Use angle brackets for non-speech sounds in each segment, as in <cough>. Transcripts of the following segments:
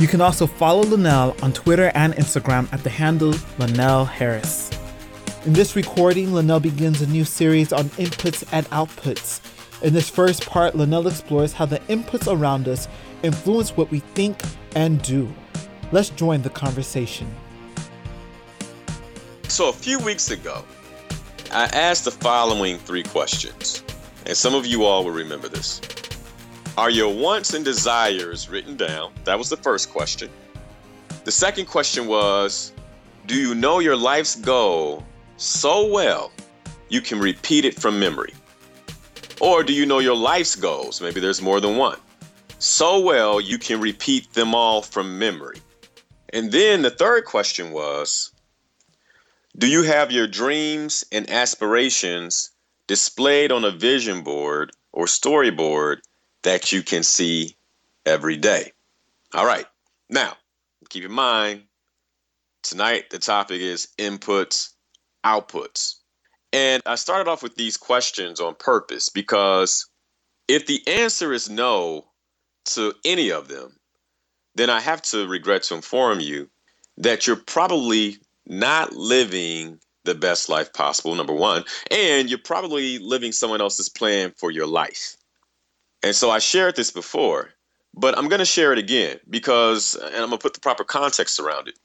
You can also follow Linnell on Twitter and Instagram at the handle Linnell Harris. In this recording, Linnell begins a new series on inputs and outputs. In this first part, Linnell explores how the inputs around us influence what we think and do. Let's join the conversation. So, a few weeks ago, I asked the following three questions, and some of you all will remember this. Are your wants and desires written down? That was the first question. The second question was Do you know your life's goal so well you can repeat it from memory? Or do you know your life's goals? Maybe there's more than one. So well you can repeat them all from memory. And then the third question was Do you have your dreams and aspirations displayed on a vision board or storyboard that you can see every day. All right. Now, keep in mind, tonight the topic is inputs, outputs. And I started off with these questions on purpose because if the answer is no to any of them, then I have to regret to inform you that you're probably not living the best life possible, number one, and you're probably living someone else's plan for your life. And so I shared this before, but I'm going to share it again because, and I'm going to put the proper context around it.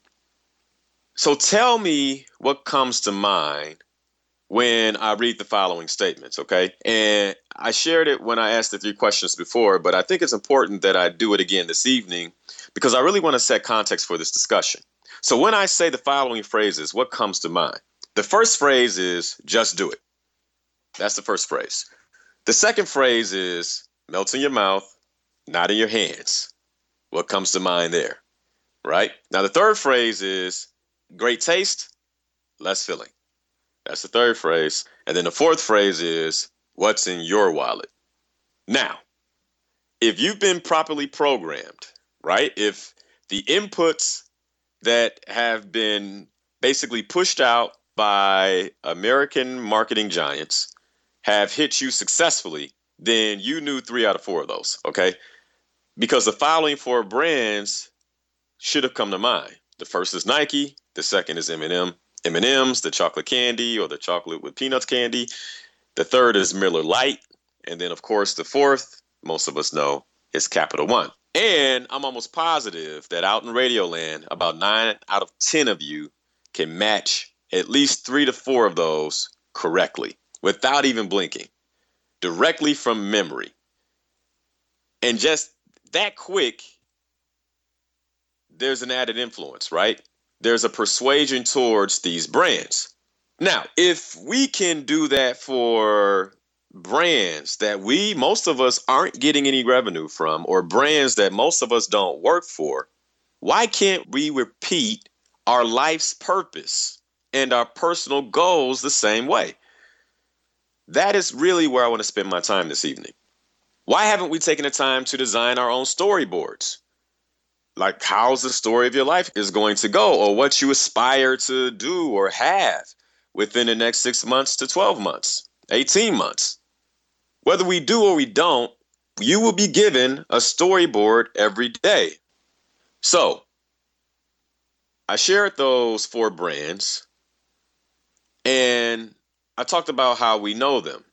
So tell me what comes to mind when I read the following statements, okay? And I shared it when I asked the three questions before, but I think it's important that I do it again this evening because I really want to set context for this discussion. So when I say the following phrases, what comes to mind? The first phrase is just do it. That's the first phrase. The second phrase is melts in your mouth, not in your hands. What comes to mind there? Right? Now, the third phrase is great taste, less filling. That's the third phrase. And then the fourth phrase is what's in your wallet. Now, if you've been properly programmed, right? If the inputs that have been basically pushed out by American marketing giants have hit you successfully, then you knew three out of four of those, okay? Because the following four brands should have come to mind. The first is Nike, the second is M&M, M&M's, the chocolate candy or the chocolate with peanuts candy. The third is Miller Lite, and then of course the fourth, most of us know, is Capital One. And I'm almost positive that out in Radioland, about nine out of 10 of you can match at least three to four of those correctly without even blinking directly from memory. And just that quick, there's an added influence, right? There's a persuasion towards these brands. Now, if we can do that for brands that we, most of us, aren't getting any revenue from, or brands that most of us don't work for, why can't we repeat our life's purpose and our personal goals the same way? That is really where I want to spend my time this evening. Why haven't we taken the time to design our own storyboards? Like, how's the story of your life is going to go, or what you aspire to do or have within the next six months to 12 months, 18 months. Whether we do or we don't, you will be given a storyboard every day. So, I shared those four brands, and I talked about how we know them.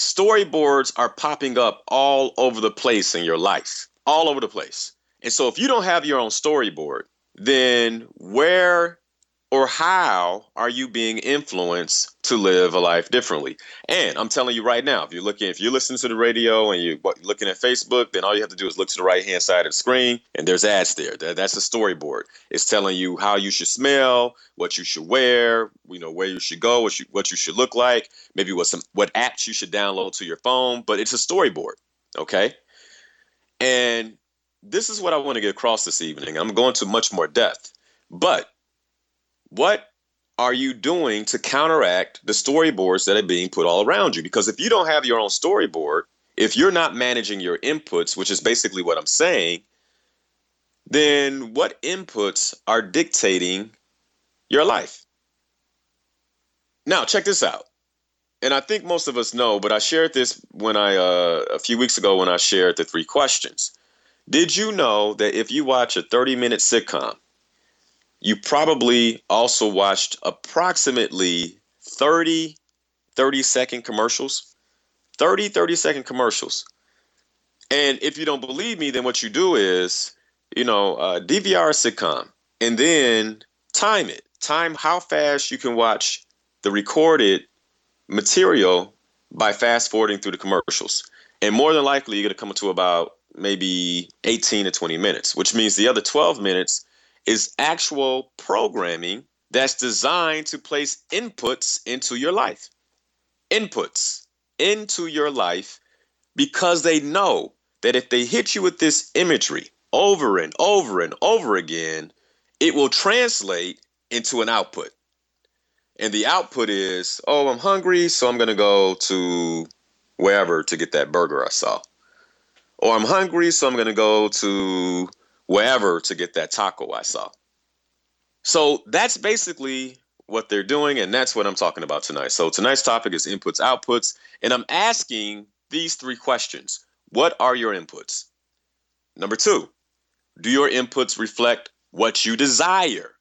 Storyboards are popping up all over the place in your life, all over the place. And so if you don't have your own storyboard, then where or how are you being influenced to live a life differently? And I'm telling you right now, if you're looking, if you're listening to the radio and you're looking at Facebook, then all you have to do is look to the right hand side of the screen, and there's ads there. That's a storyboard. It's telling you how you should smell, what you should wear, you know, where you should go, what you what you should look like, maybe what some what apps you should download to your phone. But it's a storyboard, okay? And this is what I want to get across this evening. I'm going to much more depth, but what are you doing to counteract the storyboards that are being put all around you? Because if you don't have your own storyboard, if you're not managing your inputs, which is basically what I'm saying, then what inputs are dictating your life? Now, check this out. And I think most of us know, but I shared this when I uh, a few weeks ago when I shared the three questions. Did you know that if you watch a 30 minute sitcom, you probably also watched approximately 30 30 second commercials? 30 30 second commercials. And if you don't believe me, then what you do is, you know, uh, DVR sitcom and then time it. Time how fast you can watch the recorded material by fast forwarding through the commercials. And more than likely, you're going to come to about maybe 18 to 20 minutes, which means the other 12 minutes is actual programming that's designed to place inputs into your life. Inputs into your life because they know that if they hit you with this imagery over and over and over again, it will translate into an output. And the output is, oh, I'm hungry, so I'm going to go to wherever to get that burger I saw. Or I'm hungry, so I'm going to go to wherever to get that taco I saw. So that's basically what they're doing, and that's what I'm talking about tonight. So tonight's topic is inputs, outputs, and I'm asking these three questions What are your inputs? Number two, do your inputs reflect what you desire?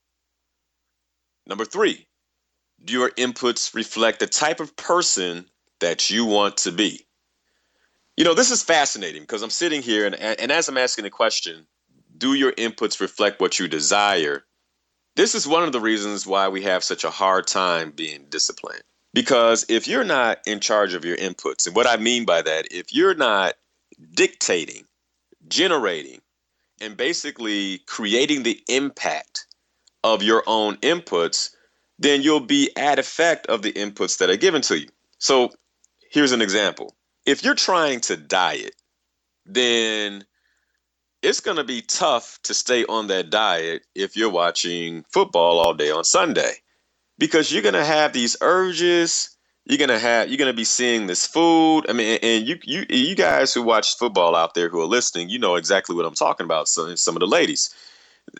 Number three, do your inputs reflect the type of person that you want to be? You know, this is fascinating because I'm sitting here and, and as I'm asking the question, do your inputs reflect what you desire? This is one of the reasons why we have such a hard time being disciplined. Because if you're not in charge of your inputs, and what I mean by that, if you're not dictating, generating, and basically creating the impact of your own inputs, then you'll be at effect of the inputs that are given to you. So here's an example. If you're trying to diet, then it's going to be tough to stay on that diet if you're watching football all day on Sunday because you're going to have these urges you're going to have you're to be seeing this food. I mean and you you you guys who watch football out there who are listening you know exactly what i'm talking about some some of the ladies.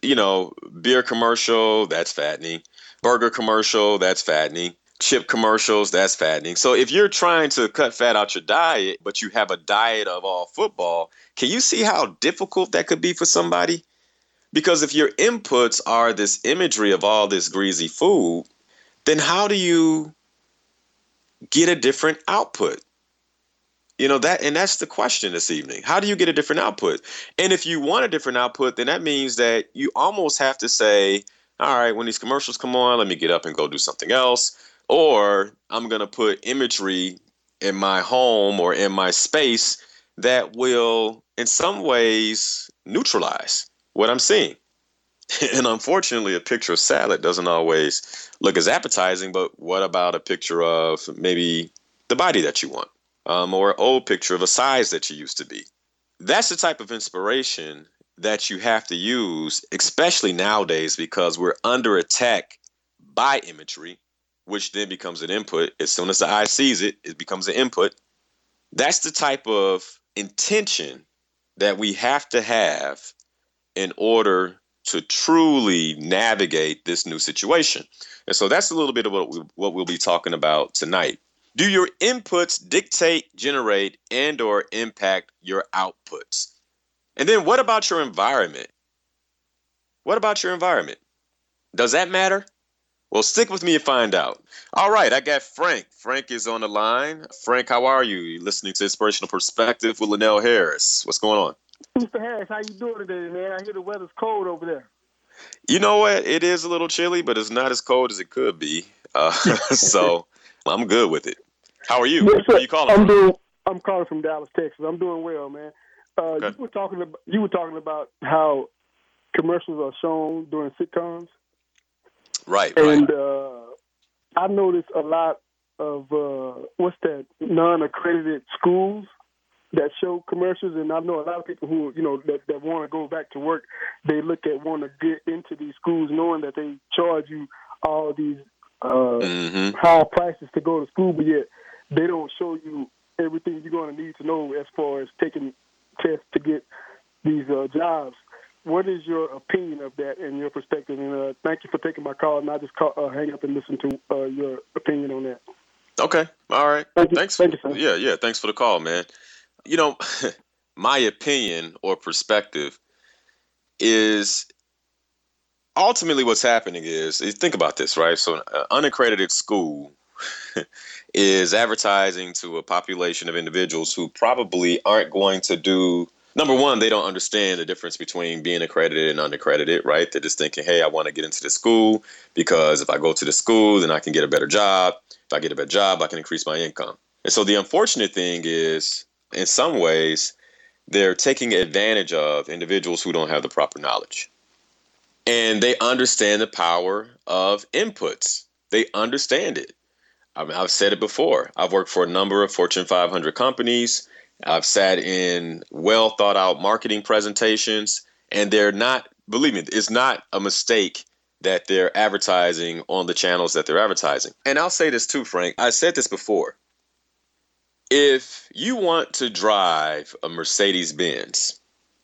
You know beer commercial that's fattening. Burger commercial, that's fattening. Chip commercials, that's fattening. So if you're trying to cut fat out your diet, but you have a diet of all football, can you see how difficult that could be for somebody? Because if your inputs are this imagery of all this greasy food, then how do you get a different output? You know that and that's the question this evening. How do you get a different output? And if you want a different output, then that means that you almost have to say, all right, when these commercials come on, let me get up and go do something else. Or I'm going to put imagery in my home or in my space that will, in some ways, neutralize what I'm seeing. <laughs> And unfortunately, a picture of salad doesn't always look as appetizing, but what about a picture of maybe the body that you want? Um, or an old picture of a size that you used to be? That's the type of inspiration that you have to use, especially nowadays, because we're under attack by imagery, which then becomes an input. As soon as the eye sees it, it becomes an input. That's the type of intention that we have to have in order to truly navigate this new situation. And so that's a little bit of what, we, what we'll be talking about tonight. Do your inputs dictate, generate, and or impact your outputs? And then what about your environment? What about your environment? Does that matter? Well, stick with me and find out. All right, I got Frank. Frank is on the line. Frank, how are you? You're listening to Inspirational Perspective with Linnell Harris. What's going on? Mr. Harris, how you doing today, man? I hear the weather's cold over there. You know what? It is a little chilly, but it's not as cold as it could be. Uh, <laughs> so I'm good with it. How are you? Yes, Where are you calling? I'm from? doing. I'm calling from Dallas, Texas. I'm doing well, man. Uh, Okay. You were talking about you were talking about how commercials are shown during sitcoms, Right, right. and uh, I noticed a lot of uh, what's that non-accredited schools that show commercials, and I know a lot of people who you know that, that want to go back to work. They look at want to get into these schools, knowing that they charge you all these uh, mm-hmm. high prices to go to school, but yet they don't show you everything you're going to need to know as far as taking tests to get these uh, jobs. What is your opinion of that and your perspective? And uh, thank you for taking my call, and I just call, uh, hang up and listen to uh, your opinion on that. Okay, all right. Thank you. Thanks. Thank you, sir. Yeah, yeah. Thanks for the call, man. You know, <laughs> my opinion or perspective is ultimately what's happening is, is think about this, right? So, an unaccredited school <laughs> is advertising to a population of individuals who probably aren't going to do number one, they don't understand the difference between being accredited and unaccredited, right? They're just thinking, hey, I want to get into the school because if I go to the school, then I can get a better job. If I get a better job, I can increase my income. And so the unfortunate thing is, in some ways, they're taking advantage of individuals who don't have the proper knowledge. And they understand the power of inputs. They understand it. I mean, I've said it before. I've worked for a number of Fortune 500 companies. I've sat in well thought out marketing presentations, and they're not, believe me, it's not a mistake that they're advertising on the channels that they're advertising. And I'll say this too, Frank. I said this before. If you want to drive a Mercedes Benz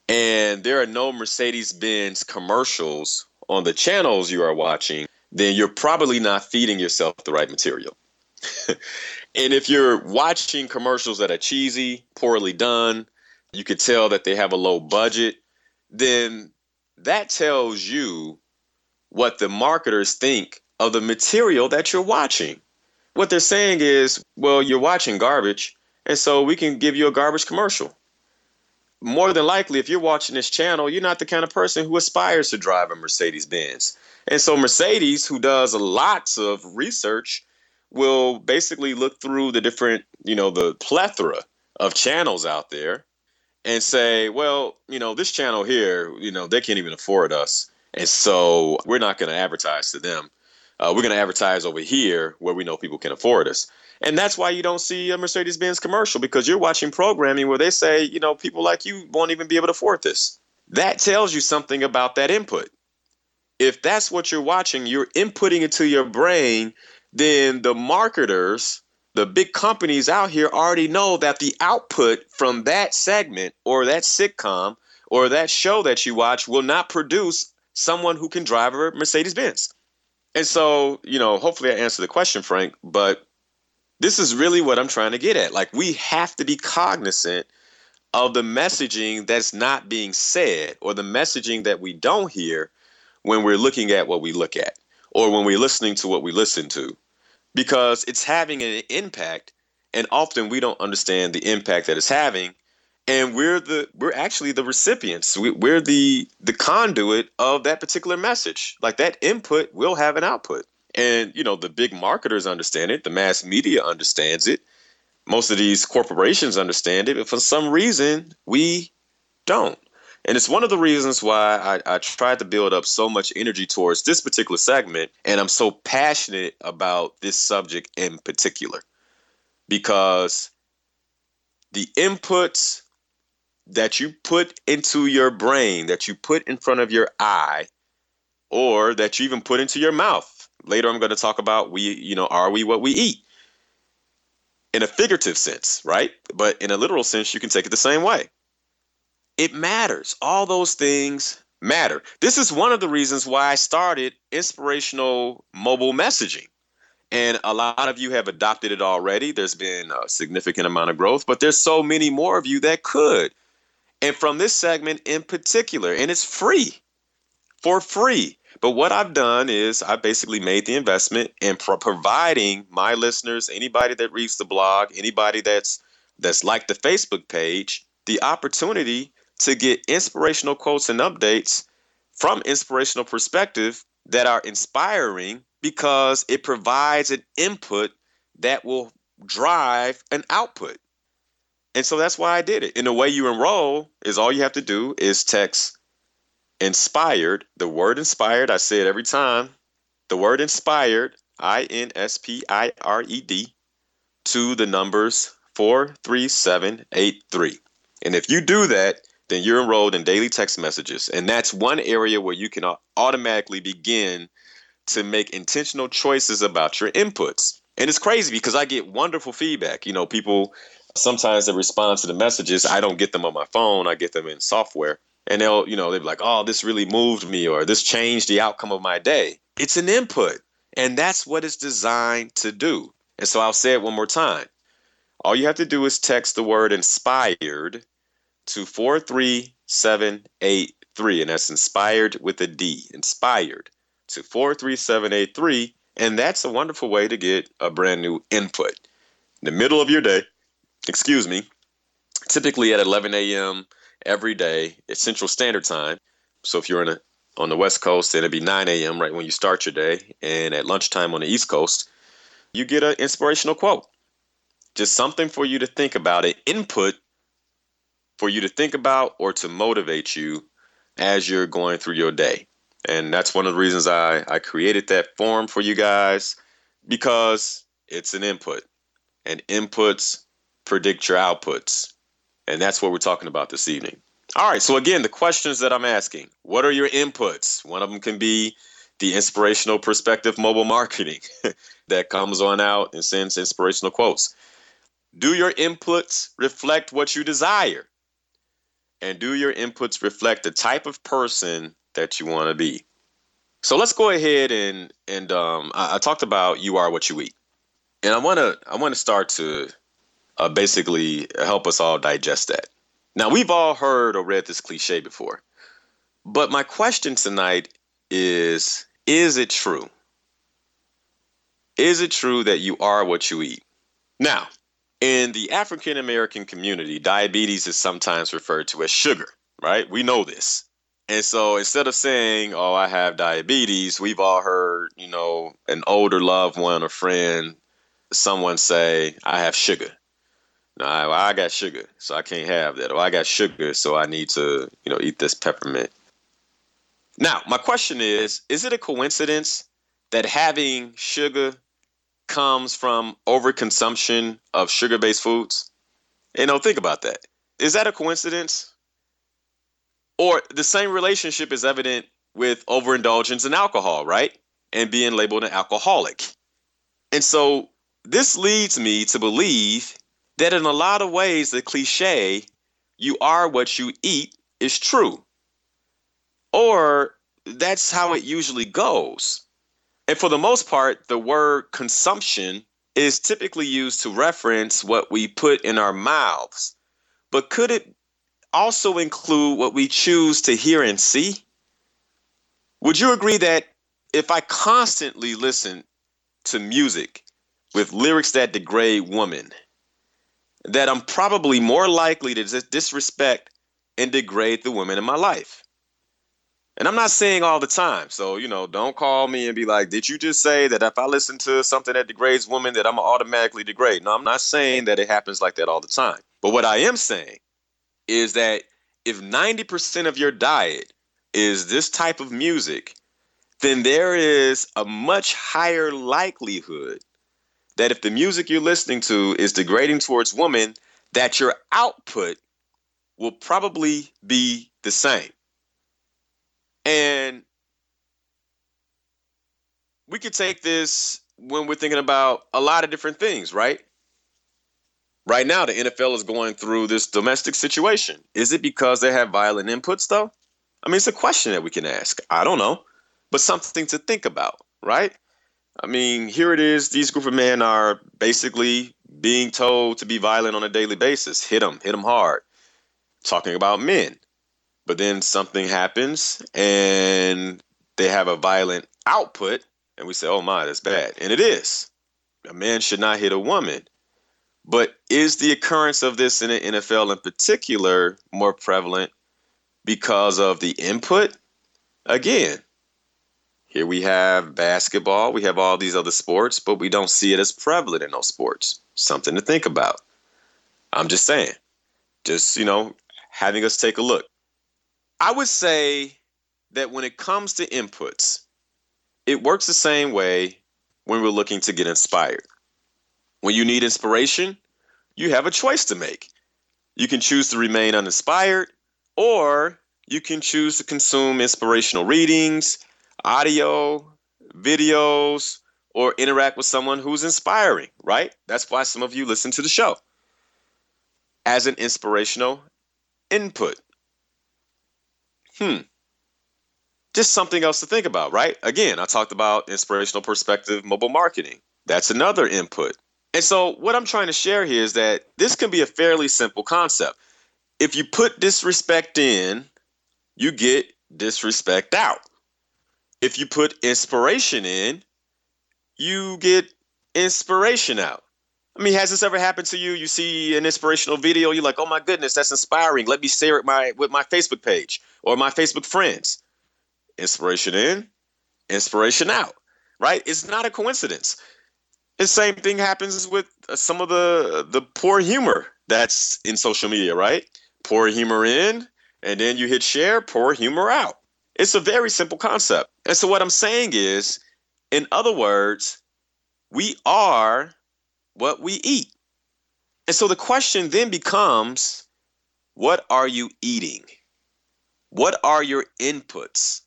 and there are no Mercedes Benz commercials on the channels you are watching, then you're probably not feeding yourself the right material. <laughs> and if you're watching commercials that are cheesy, poorly done, you could tell that they have a low budget, then that tells you what the marketers think of the material that you're watching. What they're saying is, well, you're watching garbage, and so we can give you a garbage commercial. More than likely, if you're watching this channel, you're not the kind of person who aspires to drive a Mercedes Benz. And so, Mercedes, who does lots of research, will basically look through the different, you know, the plethora of channels out there and say, well, you know, this channel here, you know, they can't even afford us. And so we're not going to advertise to them. Uh, we're going to advertise over here where we know people can afford us. And that's why you don't see a Mercedes Benz commercial because you're watching programming where they say, you know, people like you won't even be able to afford this. That tells you something about that input. If that's what you're watching, you're inputting into your brain then the marketers, the big companies out here already know that the output from that segment or that sitcom or that show that you watch will not produce someone who can drive a Mercedes Benz. And so, you know, hopefully I answered the question, Frank, but this is really what I'm trying to get at. Like, we have to be cognizant of the messaging that's not being said or the messaging that we don't hear when we're looking at what we look at or when we're listening to what we listen to because it's having an impact and often we don't understand the impact that it's having. And we're the we're actually the recipients. We, we're the the conduit of that particular message. Like that input will have an output. And you know the big marketers understand it. The mass media understands it. Most of these corporations understand it. But for some reason we don't and it's one of the reasons why I, I tried to build up so much energy towards this particular segment. And I'm so passionate about this subject in particular because the inputs that you put into your brain, that you put in front of your eye, or that you even put into your mouth. Later, I'm going to talk about we, you know, are we what we eat? In a figurative sense, right? But in a literal sense, you can take it the same way it matters. All those things matter. This is one of the reasons why I started inspirational mobile messaging. And a lot of you have adopted it already. There's been a significant amount of growth, but there's so many more of you that could. And from this segment in particular, and it's free for free. But what I've done is I basically made the investment in pro- providing my listeners, anybody that reads the blog, anybody that's that's like the Facebook page, the opportunity to get inspirational quotes and updates from inspirational perspective that are inspiring because it provides an input that will drive an output. And so that's why I did it. And the way you enroll is all you have to do is text inspired, the word inspired, I say it every time, the word inspired, I N S P I R E D, to the numbers 43783. And if you do that, then you're enrolled in daily text messages. And that's one area where you can automatically begin to make intentional choices about your inputs. And it's crazy because I get wonderful feedback. You know, people sometimes they respond to the messages. I don't get them on my phone, I get them in software. And they'll, you know, they'll be like, oh, this really moved me or this changed the outcome of my day. It's an input. And that's what it's designed to do. And so I'll say it one more time. All you have to do is text the word inspired to 43783. And that's inspired with a D, inspired to 43783. And that's a wonderful way to get a brand new input. In the middle of your day, excuse me, typically at 11 a.m. every day at Central Standard Time. So if you're in a, on the West Coast, then it'd be 9 a.m. right when you start your day. And at lunchtime on the East Coast, you get an inspirational quote. Just something for you to think about, an input for you to think about or to motivate you as you're going through your day. And that's one of the reasons I, I created that form for you guys because it's an input. And inputs predict your outputs. And that's what we're talking about this evening. All right. So, again, the questions that I'm asking what are your inputs? One of them can be the inspirational perspective mobile marketing <laughs> that comes on out and sends inspirational quotes. Do your inputs reflect what you desire? And do your inputs reflect the type of person that you want to be? So let's go ahead and and um, I, I, talked about you are what you eat, and I want to I want to start to uh, basically help us all digest that. Now we've all heard or read this cliche before, but my question tonight is: Is it true? Is it true that you are what you eat? Now, in the African American community, diabetes is sometimes referred to as sugar, right? We know this. And so instead of saying, oh, I have diabetes, we've all heard, you know, an older loved one or friend, someone say, I have sugar. No, I, I got sugar, so I can't have that. Or I got sugar, so I need to, you know, eat this peppermint. Now, my question is, is it a coincidence that having sugar comes from overconsumption of sugar-based foods? You know, think about that. Is that a coincidence? Or the same relationship is evident with overindulgence in alcohol, right? And being labeled an alcoholic. And so this leads me to believe that in a lot of ways, the cliche, you are what you eat, is true. Or that's how it usually goes. And for the most part, the word consumption is typically used to reference what we put in our mouths. But could it also include what we choose to hear and see? Would you agree that if I constantly listen to music with lyrics that degrade women, that I'm probably more likely to disrespect and degrade the women in my life? And I'm not saying all the time. So, you know, don't call me and be like, did you just say that if I listen to something that degrades women, that I'm automatically degrade? No, I'm not saying that it happens like that all the time. But what I am saying is that if 90% of your diet is this type of music, then there is a much higher likelihood that if the music you're listening to is degrading towards women, that your output will probably be the same. And we could take this when we're thinking about a lot of different things, right? Right now, the NFL is going through this domestic situation. Is it because they have violent inputs, though? I mean, it's a question that we can ask. I don't know, but something to think about, right? I mean, here it is. These group of men are basically being told to be violent on a daily basis. Hit them, hit them hard. Talking about men. But then something happens and they have a violent output, and we say, oh my, that's bad. And it is. A man should not hit a woman. But is the occurrence of this in the NFL in particular more prevalent because of the input? Again, here we have basketball, we have all these other sports, but we don't see it as prevalent in those sports. Something to think about. I'm just saying, just, you know, having us take a look. I would say that when it comes to inputs, it works the same way when we're looking to get inspired. When you need inspiration, you have a choice to make. You can choose to remain uninspired, or you can choose to consume inspirational readings, audio, videos, or interact with someone who's inspiring, right? That's why some of you listen to the show as an inspirational input. Hmm. Just something else to think about, right? Again, I talked about inspirational perspective mobile marketing. That's another input. And so, what I'm trying to share here is that this can be a fairly simple concept. If you put disrespect in, you get disrespect out. If you put inspiration in, you get inspiration out. I mean, has this ever happened to you? You see an inspirational video, you're like, "Oh my goodness, that's inspiring. Let me share it my with my Facebook page or my Facebook friends." Inspiration in, inspiration out. Right? It's not a coincidence. The same thing happens with uh, some of the the poor humor that's in social media, right? Poor humor in, and then you hit share, poor humor out. It's a very simple concept. And so what I'm saying is, in other words, we are what we eat. And so the question then becomes what are you eating? What are your inputs?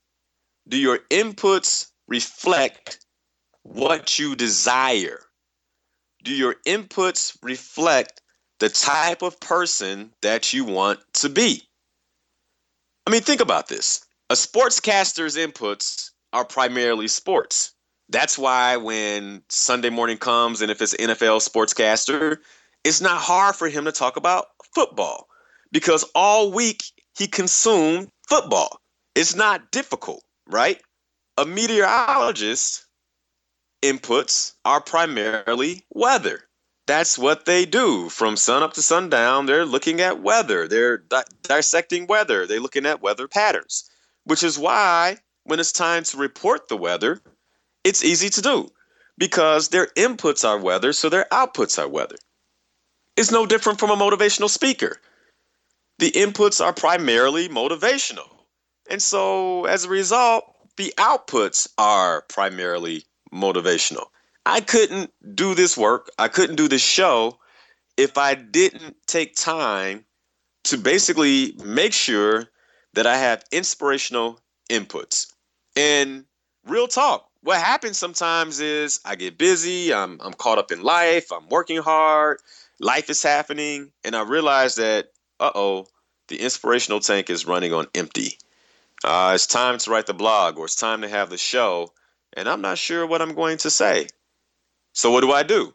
Do your inputs reflect what you desire? Do your inputs reflect the type of person that you want to be? I mean, think about this. A sportscaster's inputs are primarily sports. That's why when Sunday morning comes and if it's NFL sportscaster, it's not hard for him to talk about football because all week he consumed football. It's not difficult, right? A meteorologist inputs are primarily weather. That's what they do from sun up to sundown. They're looking at weather. They're di- dissecting weather. They're looking at weather patterns, which is why when it's time to report the weather, it's easy to do because their inputs are weather, so their outputs are weather. It's no different from a motivational speaker. The inputs are primarily motivational. And so as a result, the outputs are primarily motivational. I couldn't do this work, I couldn't do this show if I didn't take time to basically make sure that I have inspirational inputs. And real talk, what happens sometimes is I get busy, I'm I'm caught up in life, I'm working hard, life is happening, and I realize that uh-oh, the inspirational tank is running on empty. Uh, it's time to write the blog or it's time to have the show, and I'm not sure what I'm going to say. So what do I do?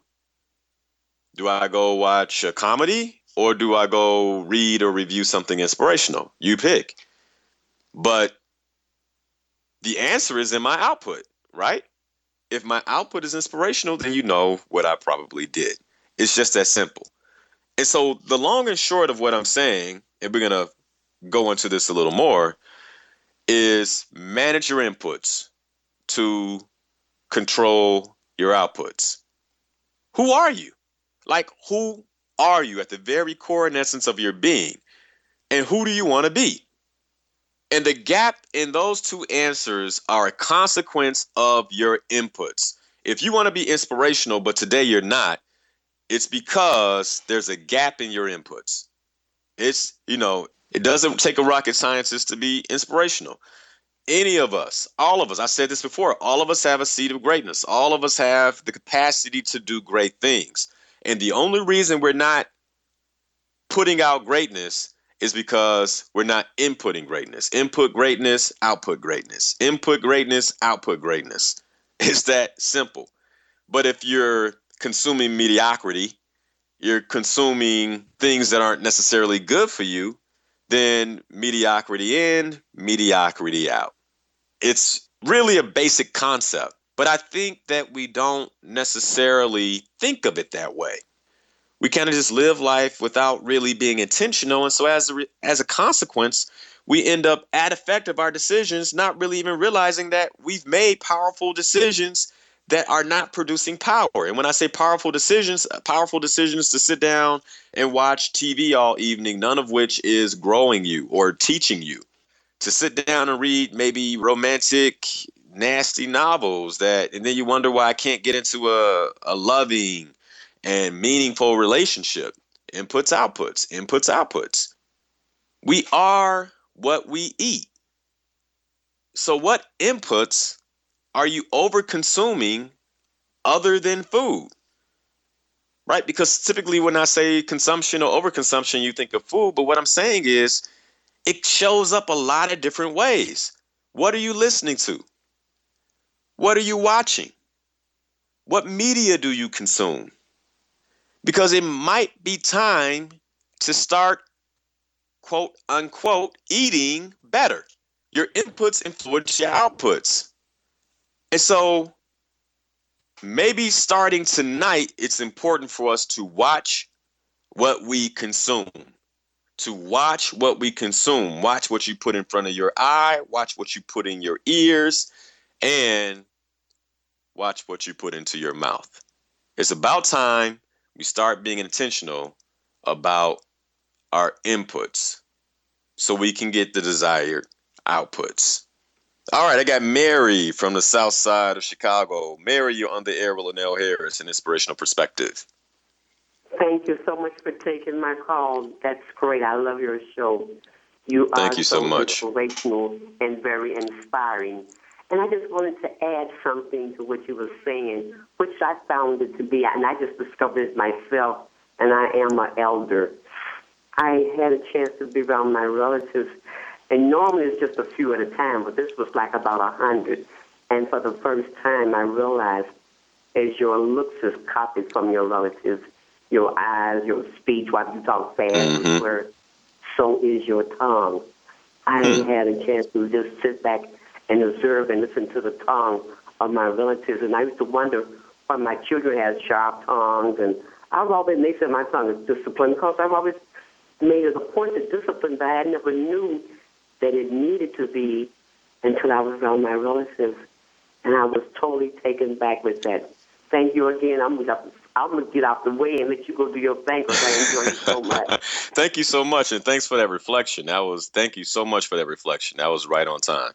Do I go watch a comedy or do I go read or review something inspirational? You pick. But the answer is in my output right? If my output is inspirational, then you know what I probably did. It's just that simple. And so the long and short of what I'm saying, and we're gonna go into this a little more, is manage your inputs to control your outputs. Who are you? Like, who are you at the very core and essence of your being? And who do you want to be? And the gap in those two answers are a consequence of your inputs. If you want to be inspirational, but today you're not, it's because there's a gap in your inputs. It's, you know, it doesn't take a rocket scientist to be inspirational. Any of us, all of us, I said this before, all of us have a seed of greatness. All of us have the capacity to do great things. And the only reason we're not putting out greatness is because we're not inputting greatness. Input greatness, output greatness. Input greatness, output greatness. <laughs> It's that simple. But if you're consuming mediocrity, you're consuming things that aren't necessarily good for you, then mediocrity in, mediocrity out. It's really a basic concept, but I think that we don't necessarily think of it that way we kind of just live life without really being intentional. And so as a re- as a consequence we end up at effect of our decisions not really even realizing that we've made powerful decisions that are not producing power. And when i say powerful decisions uh, powerful decisions to sit down and watch tv all evening none of which is growing you or teaching you. To sit down and read maybe romantic nasty novels that and then you wonder why i can't get into a, a loving and meaningful relationship. Inputs, outputs, inputs, outputs. We are what we eat. So, what inputs are you over consuming other than food? Right? Because typically when I say consumption or overconsumption, you think of food. But what I'm saying is it shows up a lot of different ways. What are you listening to? What are you watching? What media do you consume? Because it might be time to start, quote unquote, eating better. Your inputs influence your outputs. And so maybe starting tonight, it's important for us to watch what we consume. To watch what we consume. Watch what you put in front of your eye, watch what you put in your ears, and watch what you put into your mouth. It's about time we start being intentional about our inputs so we can get the desired outputs. All right, I got Mary from the south side of Chicago. Mary, you're on the air with Linnell Harris, an inspirational perspective. Thank you so much for taking my call. That's great. I love your show. You Thank are you so much. inspirational and very inspiring. And I just wanted to add something to what you were saying, which I found it to be, and I just discovered it myself, and I am an elder. I had a chance to be around my relatives and normally it's just a few at a time, but this was like about a hundred. And for the first time, I realized as your looks is copied from your relatives, your eyes, your speech, while you talk fast, Mhm. where so is your tongue. I Mm. had a chance to just sit back and observe and listen to the tongue of my relatives, and I used to wonder why my children had sharp tongues, and I've always they said my tongue is disciplined because I've always made it a point to discipline, but I never knew that it needed to be until I was around my relatives, and I was totally taken back with that. Thank you again. I'm gonna, I'm gonna get out the way and let you go do your thing because I enjoy it so much. <laughs> thank you so much, and thanks for that reflection. That was thank you so much for that reflection. That was right on time.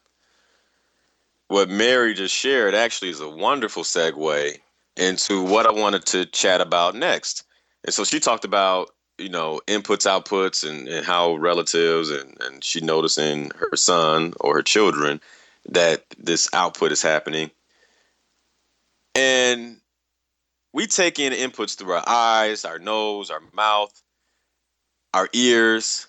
What Mary just shared actually is a wonderful segue into what I wanted to chat about next. And so she talked about you know inputs, outputs, and, and how relatives and and she noticing her son or her children that this output is happening, and we take in inputs through our eyes, our nose, our mouth, our ears.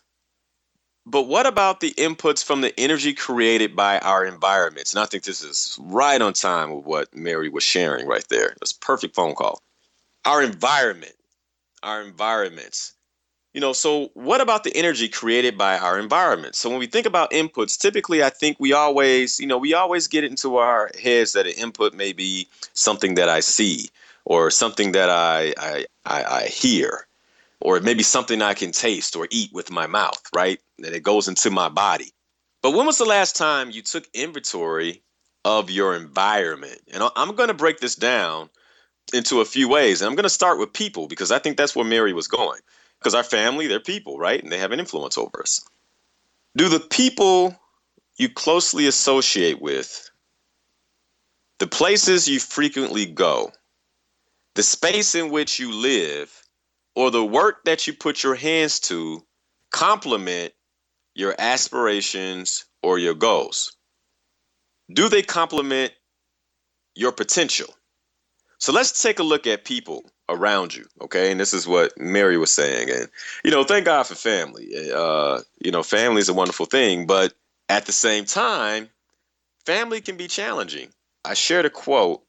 But what about the inputs from the energy created by our environments? And I think this is right on time with what Mary was sharing right there. That's a perfect phone call. Our environment, our environments. You know, so what about the energy created by our environment? So when we think about inputs, typically I think we always, you know, we always get into our heads that an input may be something that I see or something that I I, I, I hear or maybe something I can taste or eat with my mouth, right? That it goes into my body. But when was the last time you took inventory of your environment? And I'm going to break this down into a few ways. And I'm going to start with people because I think that's where Mary was going. Because our family, they're people, right? And they have an influence over us. Do the people you closely associate with, the places you frequently go, the space in which you live, or the work that you put your hands to complement your aspirations or your goals? Do they complement your potential? So let's take a look at people around you, okay? And this is what Mary was saying. And, you know, thank God for family. Uh, you know, family is a wonderful thing, but at the same time, family can be challenging. I shared a quote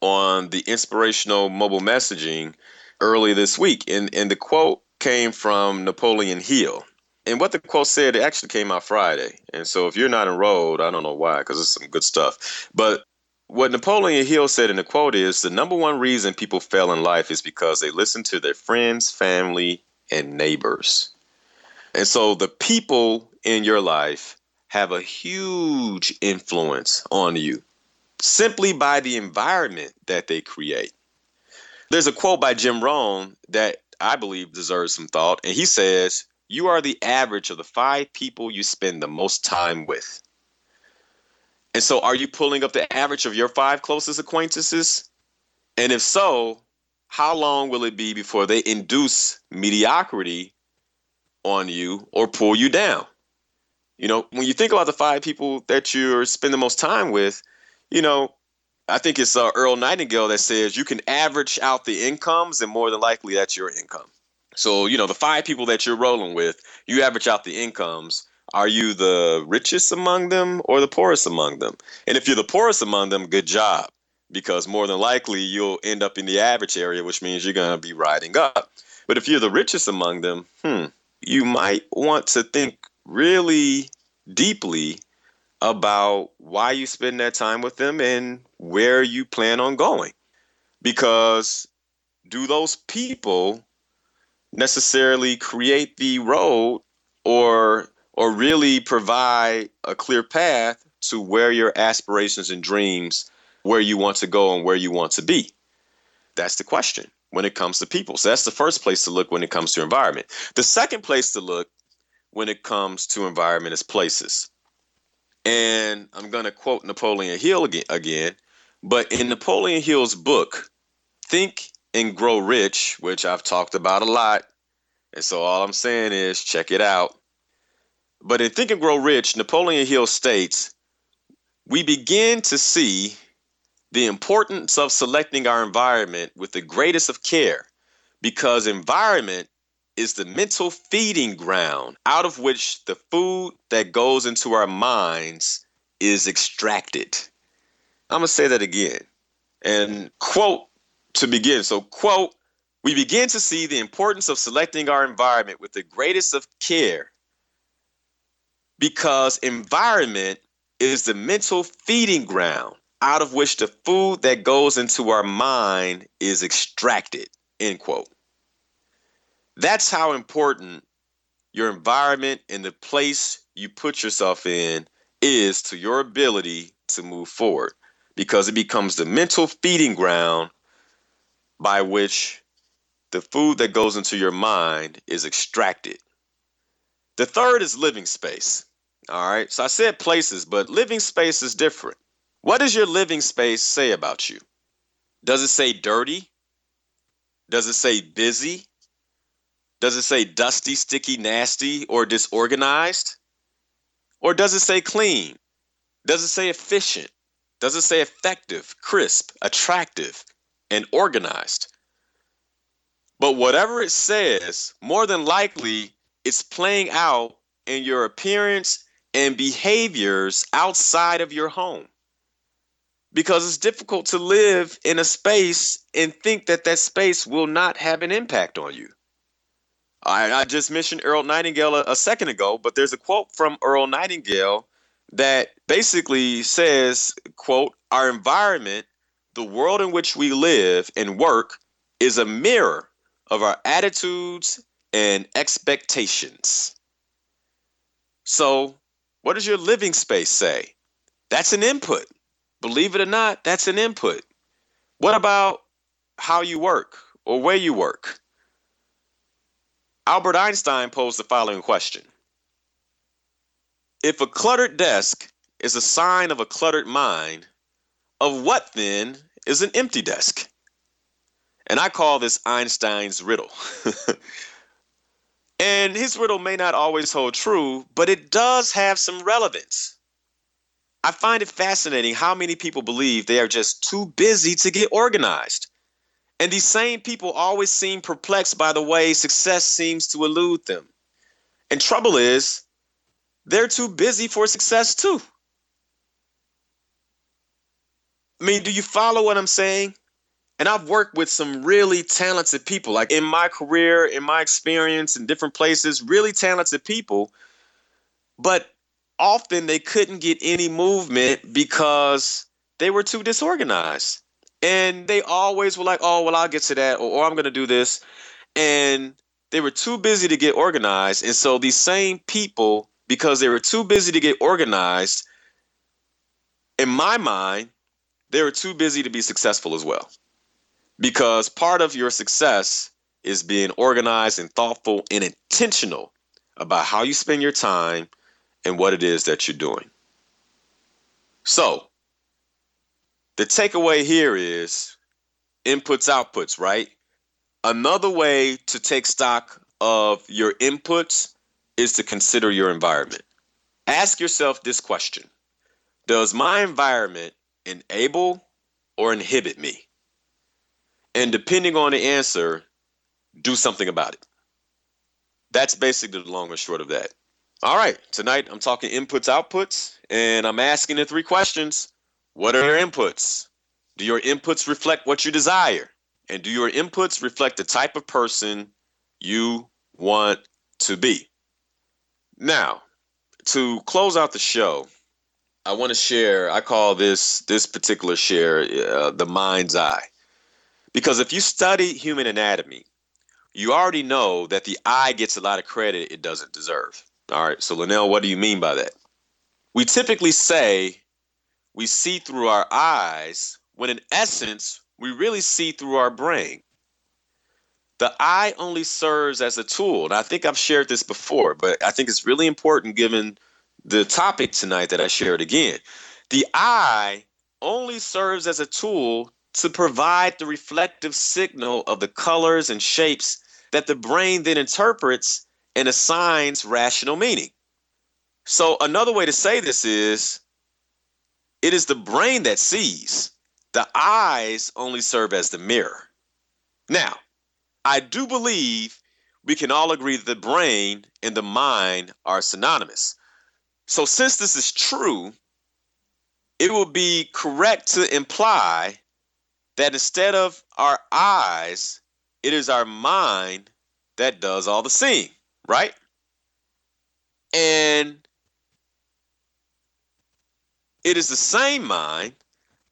on the inspirational mobile messaging early this week, and, and the quote came from Napoleon Hill. And what the quote said, it actually came out Friday. And so if you're not enrolled, I don't know why, because it's some good stuff. But what Napoleon Hill said in the quote is the number one reason people fail in life is because they listen to their friends, family, and neighbors. And so the people in your life have a huge influence on you simply by the environment that they create. There's a quote by Jim Rohn that I believe deserves some thought, and he says, You are the average of the five people you spend the most time with. And so, are you pulling up the average of your five closest acquaintances? And if so, how long will it be before they induce mediocrity on you or pull you down? You know, when you think about the five people that you're spend the most time with, you know, I think it's uh, Earl Nightingale that says you can average out the incomes, and more than likely that's your income. So, you know, the five people that you're rolling with, you average out the incomes. Are you the richest among them or the poorest among them? And if you're the poorest among them, good job, because more than likely you'll end up in the average area, which means you're going to be riding up. But if you're the richest among them, hmm, you might want to think really deeply about why you spend that time with them and where you plan on going. Because do those people necessarily create the road or or really provide a clear path to where your aspirations and dreams where you want to go and where you want to be? That's the question when it comes to people. So that's the first place to look when it comes to environment. The second place to look when it comes to environment is places and i'm going to quote napoleon hill again, again but in napoleon hill's book think and Grow Rich, which I've talked about a lot. And so all I'm saying is check it out. But in Think and Grow Rich, Napoleon Hill states, we begin to see the importance of selecting our environment with the greatest of care because environment is the mental feeding ground out of which the food that goes into our minds is extracted. I'm going to say that again and quote to begin. So, quote, we begin to see the importance of selecting our environment with the greatest of care because environment is the mental feeding ground out of which the food that goes into our mind is extracted, end quote. That's how important your environment and the place you put yourself in is to your ability to move forward because it becomes the mental feeding ground by which the food that goes into your mind is extracted. The third is living space. All right. So I said places, but living space is different. What does your living space say about you? Does it say dirty? Does it say busy? Does it say dusty, sticky, nasty, or disorganized? Or does it say clean? Does it say efficient? Does it say effective, crisp, attractive, and organized. But whatever it says, more than likely, it's playing out in your appearance and behaviors outside of your home. Because it's difficult to live in a space and think that that space will not have an impact on you. I, I just mentioned Earl Nightingale a, a second ago, but there's a quote from Earl Nightingale that basically says, quote, our environment the world in which we live and work is a mirror of our attitudes and expectations. So, what does your living space say? That's an input. Believe it or not, that's an input. What about how you work or where you work? Albert Einstein posed the following question If a cluttered desk is a sign of a cluttered mind, of what then is an empty desk? And I call this Einstein's riddle. <laughs> and his riddle may not always hold true, but it does have some relevance. I find it fascinating how many people believe they are just too busy to get organized. And these same people always seem perplexed by the way success seems to elude them. And trouble is, they're too busy for success too. I mean, do you follow what I'm saying? And I've worked with some really talented people, like in my career, in my experience in different places, really talented people. But often they couldn't get any movement because they were too disorganized. And they always were like, oh, well, I'll get to that, or, or I'm going to do this. And they were too busy to get organized. And so these same people, because they were too busy to get organized, in my mind, they were too busy to be successful as well. Because part of your success is being organized and thoughtful and intentional about how you spend your time and what it is that you're doing. So, the takeaway here is inputs, outputs, right? Another way to take stock of your inputs is to consider your environment. Ask yourself this question Does my environment enable or inhibit me? And depending on the answer, do something about it. That's basically the long and short of that. All right, tonight I'm talking inputs, outputs, and I'm asking the three questions. What are your inputs? Do your inputs reflect what you desire? And do your inputs reflect the type of person you want to be? Now, to close out the show, I want to share. I call this this particular share uh, the mind's eye, because if you study human anatomy, you already know that the eye gets a lot of credit it doesn't deserve. All right, so Linnell, what do you mean by that? We typically say we see through our eyes when in essence we really see through our brain. The eye only serves as a tool. And I think I've shared this before, but I think it's really important given the topic tonight that I shared again. The eye only serves as a tool to provide the reflective signal of the colors and shapes that the brain then interprets and assigns rational meaning. So, another way to say this is it is the brain that sees, the eyes only serve as the mirror. Now, I do believe we can all agree that the brain and the mind are synonymous. So, since this is true, it would be correct to imply that instead of our eyes, it is our mind that does all the seeing, right? And it is the same mind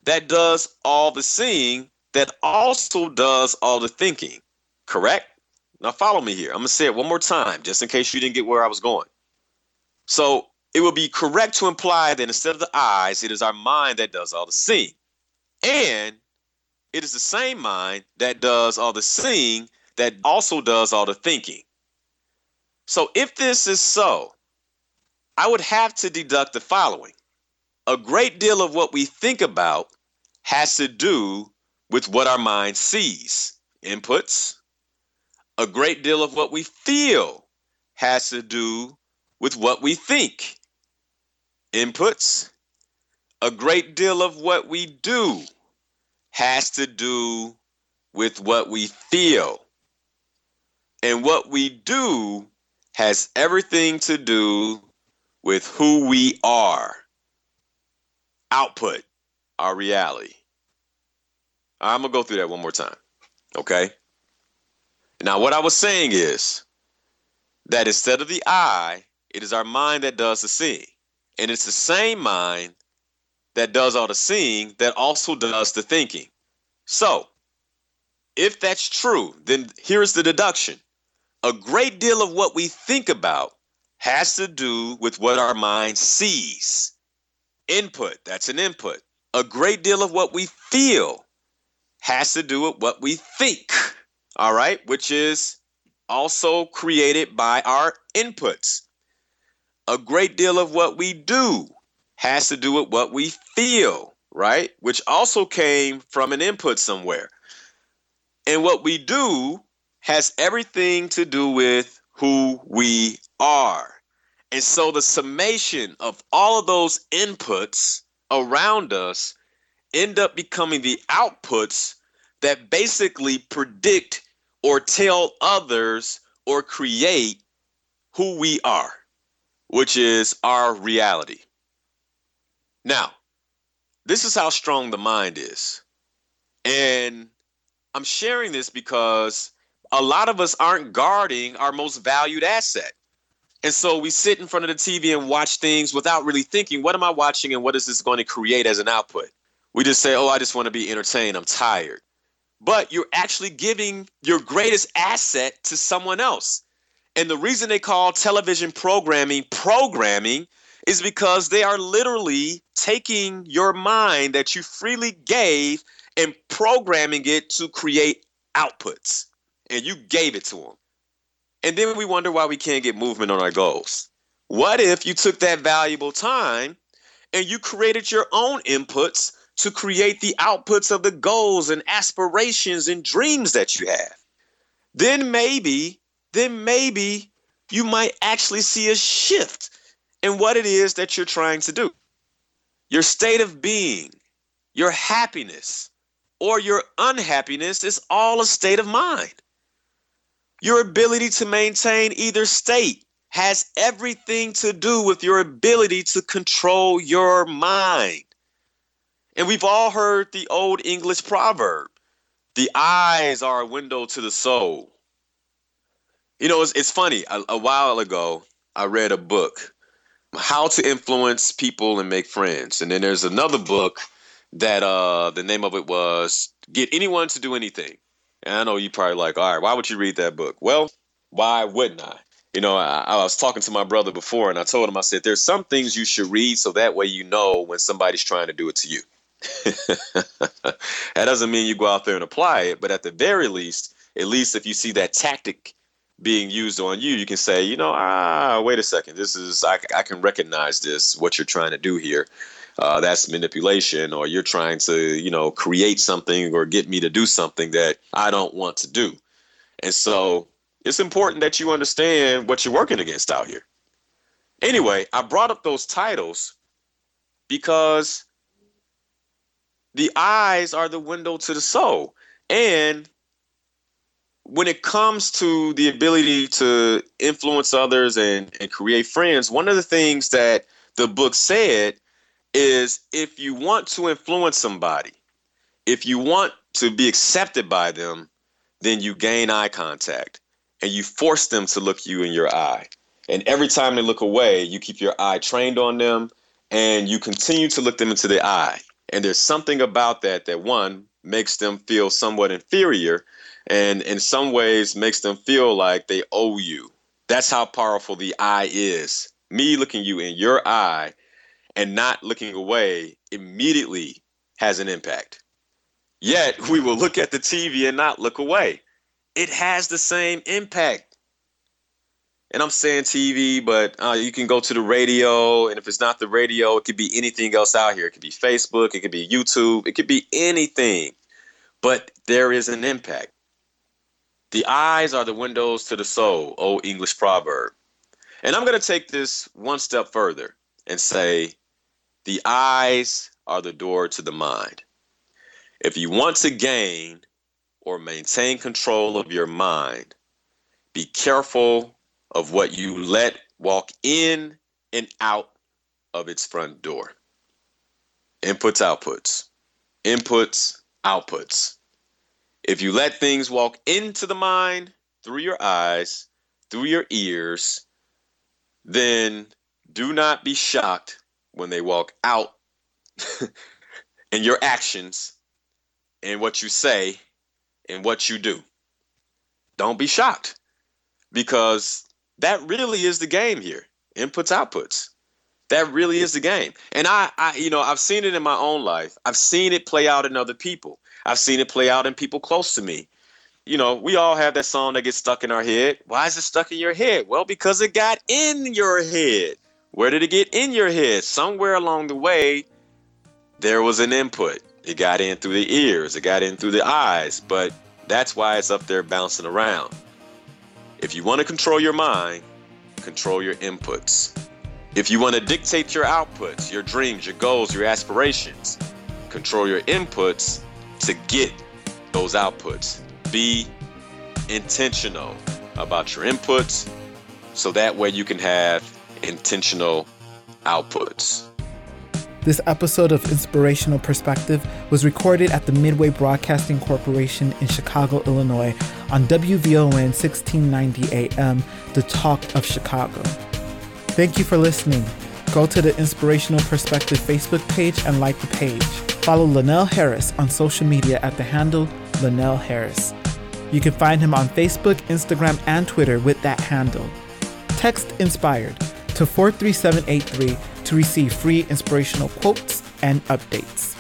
that does all the seeing that also does all the thinking, correct? Now, follow me here. I'm going to say it one more time just in case you didn't get where I was going. So, it would be correct to imply that instead of the eyes, it is our mind that does all the seeing. And it is the same mind that does all the seeing that also does all the thinking. So, if this is so, I would have to deduct the following a great deal of what we think about has to do with what our mind sees, inputs. A great deal of what we feel has to do with what we think, inputs. A great deal of what we do has to do with what we feel. And what we do has everything to do with who we are output our reality. I'm going to go through that one more time. Okay? Now, what I was saying is that instead of the eye, it is our mind that does the seeing. And it's the same mind that does all the seeing that also does the thinking. So, if that's true, then here's the deduction. A great deal of what we think about has to do with what our mind sees input. That's an input. A great deal of what we feel has to do with what we think, all right, which is also created by our inputs. A great deal of what we do has to do with what we feel, right, which also came from an input somewhere. And what we do has everything to do with who we are. And so the summation of all of those inputs around us end up becoming the outputs that basically predict or tell others or create who we are, which is our reality. Now, this is how strong the mind is. And I'm sharing this because a lot of us aren't guarding our most valued asset. And so we sit in front of the TV and watch things without really thinking, what am I watching and what is this going to create as an output? We just say, oh, I just want to be entertained. I'm tired. But you're actually giving your greatest asset to someone else. And the reason they call television programming programming is because they are literally taking your mind that you freely gave and programming it to create outputs. And you gave it to them. And then we wonder why we can't get movement on our goals. What if you took that valuable time and you created your own inputs to create the outputs of the goals and aspirations and dreams that you have? Then maybe, then maybe you might actually see a shift in what it is that you're trying to do. Your state of being, your happiness, or your unhappiness is all a state of mind. Your ability to maintain either state has everything to do with your ability to control your mind. And we've all heard the old English proverb the eyes are a window to the soul. You know, it's, it's funny. A, a while ago, I read a book, How to Influence People and Make Friends. And then there's another book that uh, the name of it was Get Anyone to Do Anything. And I know you probably like, all right, why would you read that book? Well, why wouldn't I? You know, I, I, was talking to my brother before and I told him, I said, there's some things you should read so that way you know when somebody's trying to do it to you. <laughs> that doesn't mean you go out there and apply it, but at the very least, at least if you see that tactic being used on you, you can say, you know, ah, wait a second, this is, I, I can recognize this, what you're trying to do here. Uh, that's manipulation, or you're trying to, you know, create something or get me to do something that I don't want to do. And so it's important that you understand what you're working against out here. Anyway, I brought up those titles because the eyes are the window to the soul. And when it comes to the ability to influence others and, and create friends, one of the things that the book said is if you want to influence somebody, if you want to be accepted by them, then you gain eye contact and you force them to look you in your eye. And every time they look away, you keep your eye trained on them and you continue to look them into the eye. And there's something about that that one makes them feel somewhat inferior and in some ways makes them feel like they owe you. That's how powerful the eye is. Me looking you in your eye and not looking away immediately has an impact. Yet we will look at the TV and not look away it has the same impact. And I'm saying TV, but uh, you can go to the radio, and if it's not the radio, it could be anything else out here. It could be Facebook, it could be YouTube, it could be anything. But there is an impact. The eyes are the windows to the soul, old English proverb. And I'm going to take this one step further and say the eyes are the door to the mind. If you want to gain or maintain control of your mind. Be careful of what you let walk in and out of its front door. Inputs, outputs. Inputs, outputs. If you let things walk into the mind through your eyes, through your ears, then do not be shocked when they walk out <laughs> and your actions and what you say and what you do. Don't be shocked because that really is the game here. Inputs, outputs. That really is the game. And I, I, you know, I've seen it in my own life. I've seen it play out in other people. I've seen it play out in people close to me. You know, we all have that song that gets stuck in our head. Why is it stuck in your head? Well, because it got in your head. Where did it get in your head? Somewhere along the way, there was an input. It got in through the ears, it got in through the eyes, but that's why it's up there bouncing around. If you want to control your mind, control your inputs. If you want to dictate your outputs, your dreams, your goals, your aspirations, control your inputs to get those outputs. Be intentional about your inputs so that way you can have intentional outputs. This episode of Inspirational Perspective was recorded at the Midway Broadcasting Corporation in Chicago, Illinois on WVON 1690 AM, The Talk of Chicago. Thank you for listening. Go to the Inspirational Perspective Facebook page and like the page. Follow Linnell Harris on social media at the handle Linnell Harris. You can find him on Facebook, Instagram, and Twitter with that handle. Text Inspired to 43783 to receive free inspirational quotes and updates.